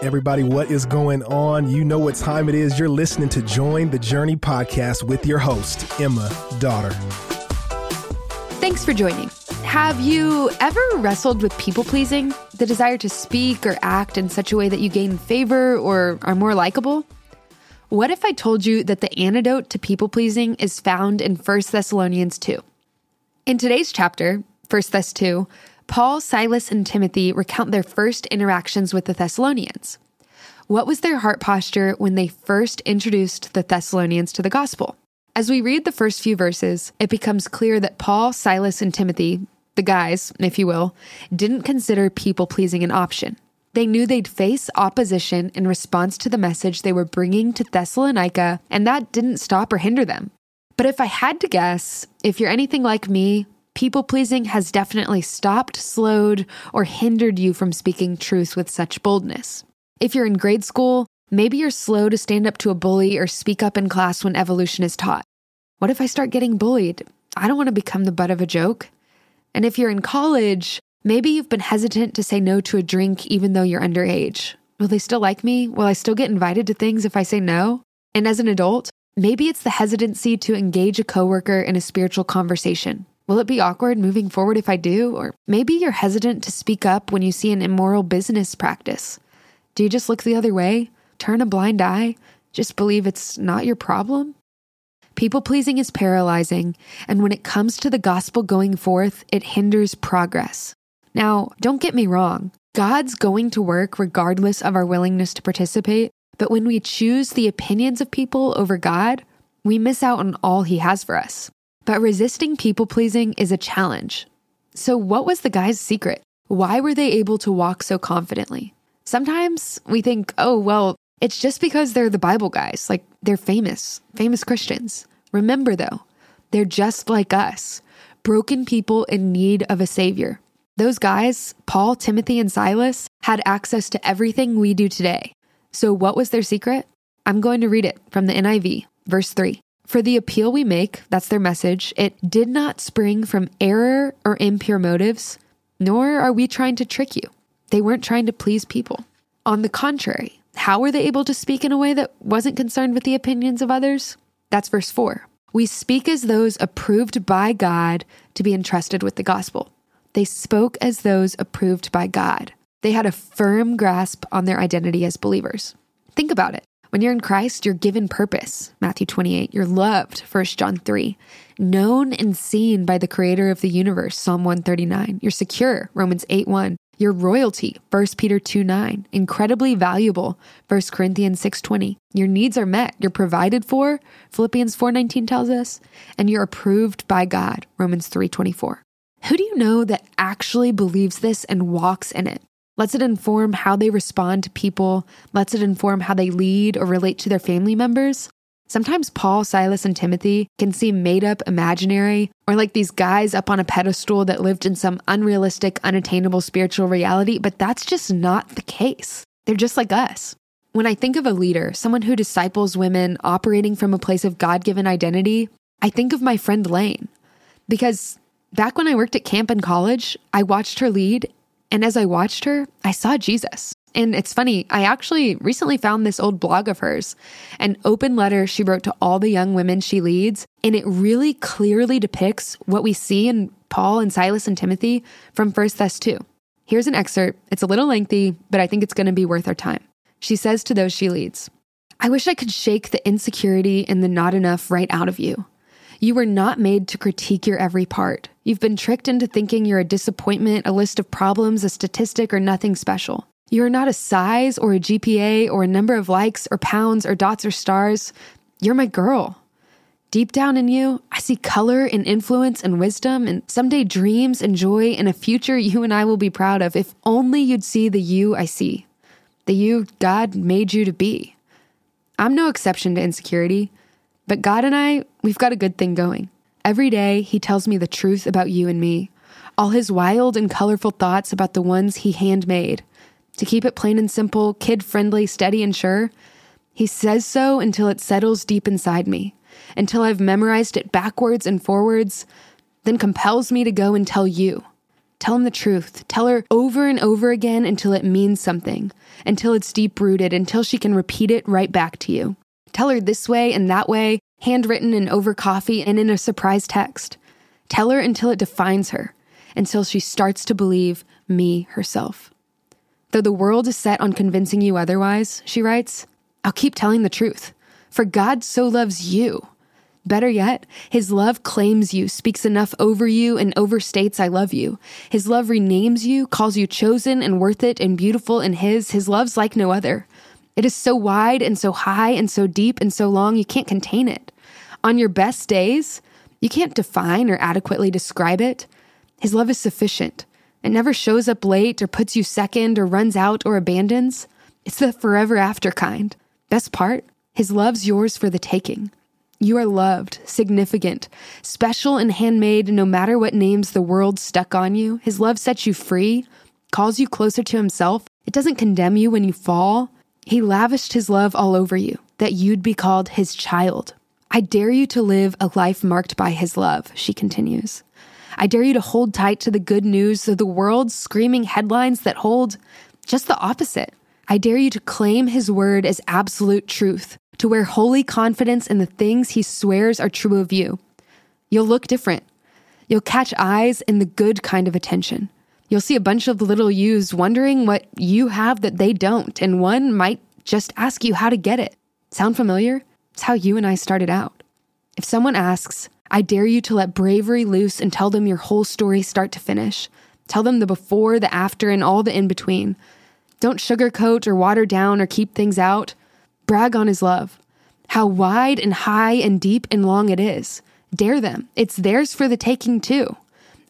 Everybody, what is going on? You know what time it is. You're listening to Join the Journey podcast with your host, Emma Daughter. Thanks for joining. Have you ever wrestled with people pleasing? The desire to speak or act in such a way that you gain favor or are more likable? What if I told you that the antidote to people pleasing is found in 1 Thessalonians 2? In today's chapter, 1 Thess 2, Paul, Silas, and Timothy recount their first interactions with the Thessalonians. What was their heart posture when they first introduced the Thessalonians to the gospel? As we read the first few verses, it becomes clear that Paul, Silas, and Timothy, the guys, if you will, didn't consider people pleasing an option. They knew they'd face opposition in response to the message they were bringing to Thessalonica, and that didn't stop or hinder them. But if I had to guess, if you're anything like me, people pleasing has definitely stopped, slowed, or hindered you from speaking truth with such boldness. If you're in grade school, maybe you're slow to stand up to a bully or speak up in class when evolution is taught. What if I start getting bullied? I don't want to become the butt of a joke. And if you're in college, maybe you've been hesitant to say no to a drink even though you're underage. Will they still like me? Will I still get invited to things if I say no? And as an adult, maybe it's the hesitancy to engage a coworker in a spiritual conversation. Will it be awkward moving forward if I do? Or maybe you're hesitant to speak up when you see an immoral business practice. Do you just look the other way? Turn a blind eye? Just believe it's not your problem? People pleasing is paralyzing, and when it comes to the gospel going forth, it hinders progress. Now, don't get me wrong, God's going to work regardless of our willingness to participate, but when we choose the opinions of people over God, we miss out on all He has for us. But resisting people pleasing is a challenge. So, what was the guy's secret? Why were they able to walk so confidently? Sometimes we think, oh, well, it's just because they're the Bible guys. Like they're famous, famous Christians. Remember, though, they're just like us, broken people in need of a savior. Those guys, Paul, Timothy, and Silas, had access to everything we do today. So, what was their secret? I'm going to read it from the NIV, verse 3. For the appeal we make, that's their message, it did not spring from error or impure motives, nor are we trying to trick you. They weren't trying to please people. On the contrary, how were they able to speak in a way that wasn't concerned with the opinions of others? That's verse 4. We speak as those approved by God to be entrusted with the gospel. They spoke as those approved by God. They had a firm grasp on their identity as believers. Think about it. When you're in Christ, you're given purpose, Matthew 28. You're loved, 1 John 3. Known and seen by the creator of the universe, Psalm 139. You're secure, Romans 8 1. You're royalty, 1 Peter 2 9. Incredibly valuable, 1 Corinthians 6 20. Your needs are met. You're provided for, Philippians 4 19 tells us. And you're approved by God, Romans 3 24. Who do you know that actually believes this and walks in it? Lets it inform how they respond to people, lets it inform how they lead or relate to their family members. Sometimes Paul, Silas, and Timothy can seem made up, imaginary, or like these guys up on a pedestal that lived in some unrealistic, unattainable spiritual reality, but that's just not the case. They're just like us. When I think of a leader, someone who disciples women operating from a place of God given identity, I think of my friend Lane. Because back when I worked at camp in college, I watched her lead and as I watched her, I saw Jesus. And it's funny, I actually recently found this old blog of hers, an open letter she wrote to all the young women she leads. And it really clearly depicts what we see in Paul and Silas and Timothy from 1 Thess 2. Here's an excerpt. It's a little lengthy, but I think it's going to be worth our time. She says to those she leads, I wish I could shake the insecurity and the not enough right out of you. You were not made to critique your every part. You've been tricked into thinking you're a disappointment, a list of problems, a statistic, or nothing special. You are not a size or a GPA or a number of likes or pounds or dots or stars. You're my girl. Deep down in you, I see color and influence and wisdom and someday dreams and joy and a future you and I will be proud of if only you'd see the you I see, the you God made you to be. I'm no exception to insecurity. But God and I, we've got a good thing going. Every day, He tells me the truth about you and me, all His wild and colorful thoughts about the ones He handmade. To keep it plain and simple, kid friendly, steady, and sure, He says so until it settles deep inside me, until I've memorized it backwards and forwards, then compels me to go and tell you. Tell him the truth. Tell her over and over again until it means something, until it's deep rooted, until she can repeat it right back to you. Tell her this way and that way, handwritten and over coffee and in a surprise text. Tell her until it defines her, until she starts to believe me herself. Though the world is set on convincing you otherwise, she writes, I'll keep telling the truth. For God so loves you. Better yet, his love claims you, speaks enough over you, and overstates I love you. His love renames you, calls you chosen and worth it and beautiful in his. His love's like no other. It is so wide and so high and so deep and so long, you can't contain it. On your best days, you can't define or adequately describe it. His love is sufficient. It never shows up late or puts you second or runs out or abandons. It's the forever after kind. Best part, his love's yours for the taking. You are loved, significant, special, and handmade no matter what names the world stuck on you. His love sets you free, calls you closer to himself. It doesn't condemn you when you fall. He lavished his love all over you, that you'd be called his child. I dare you to live a life marked by his love, she continues. I dare you to hold tight to the good news of the world's screaming headlines that hold just the opposite. I dare you to claim his word as absolute truth, to wear holy confidence in the things he swears are true of you. You'll look different. You'll catch eyes in the good kind of attention. You'll see a bunch of little yous wondering what you have that they don't, and one might just ask you how to get it. Sound familiar? It's how you and I started out. If someone asks, I dare you to let bravery loose and tell them your whole story start to finish. Tell them the before, the after, and all the in between. Don't sugarcoat or water down or keep things out. Brag on his love. How wide and high and deep and long it is. Dare them. It's theirs for the taking, too.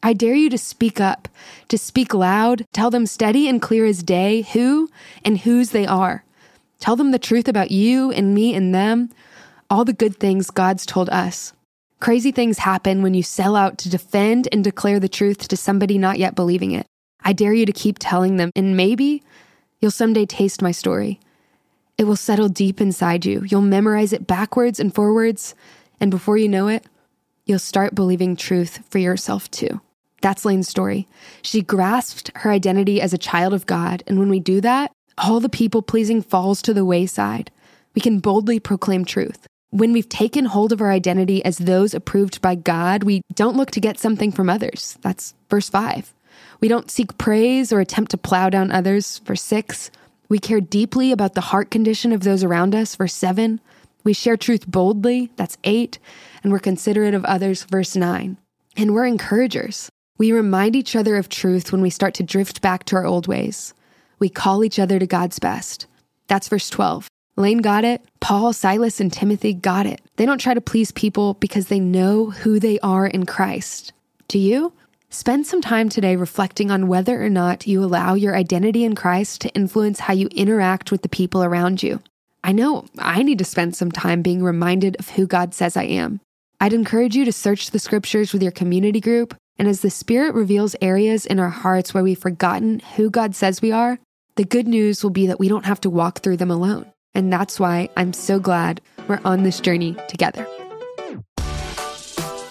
I dare you to speak up, to speak loud, tell them steady and clear as day who and whose they are. Tell them the truth about you and me and them, all the good things God's told us. Crazy things happen when you sell out to defend and declare the truth to somebody not yet believing it. I dare you to keep telling them, and maybe You'll someday taste my story. It will settle deep inside you. You'll memorize it backwards and forwards, and before you know it, you'll start believing truth for yourself too. That's Lane's story. She grasped her identity as a child of God, and when we do that, all the people pleasing falls to the wayside. We can boldly proclaim truth. When we've taken hold of our identity as those approved by God, we don't look to get something from others. That's verse 5. We don't seek praise or attempt to plow down others. Verse 6. We care deeply about the heart condition of those around us. Verse 7. We share truth boldly. That's 8. And we're considerate of others. Verse 9. And we're encouragers. We remind each other of truth when we start to drift back to our old ways. We call each other to God's best. That's verse 12. Lane got it. Paul, Silas, and Timothy got it. They don't try to please people because they know who they are in Christ. Do you? Spend some time today reflecting on whether or not you allow your identity in Christ to influence how you interact with the people around you. I know I need to spend some time being reminded of who God says I am. I'd encourage you to search the scriptures with your community group, and as the Spirit reveals areas in our hearts where we've forgotten who God says we are, the good news will be that we don't have to walk through them alone. And that's why I'm so glad we're on this journey together.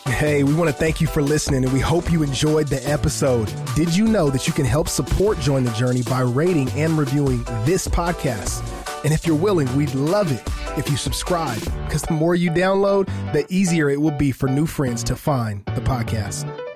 Hey, we want to thank you for listening and we hope you enjoyed the episode. Did you know that you can help support Join the Journey by rating and reviewing this podcast? And if you're willing, we'd love it if you subscribe because the more you download, the easier it will be for new friends to find the podcast.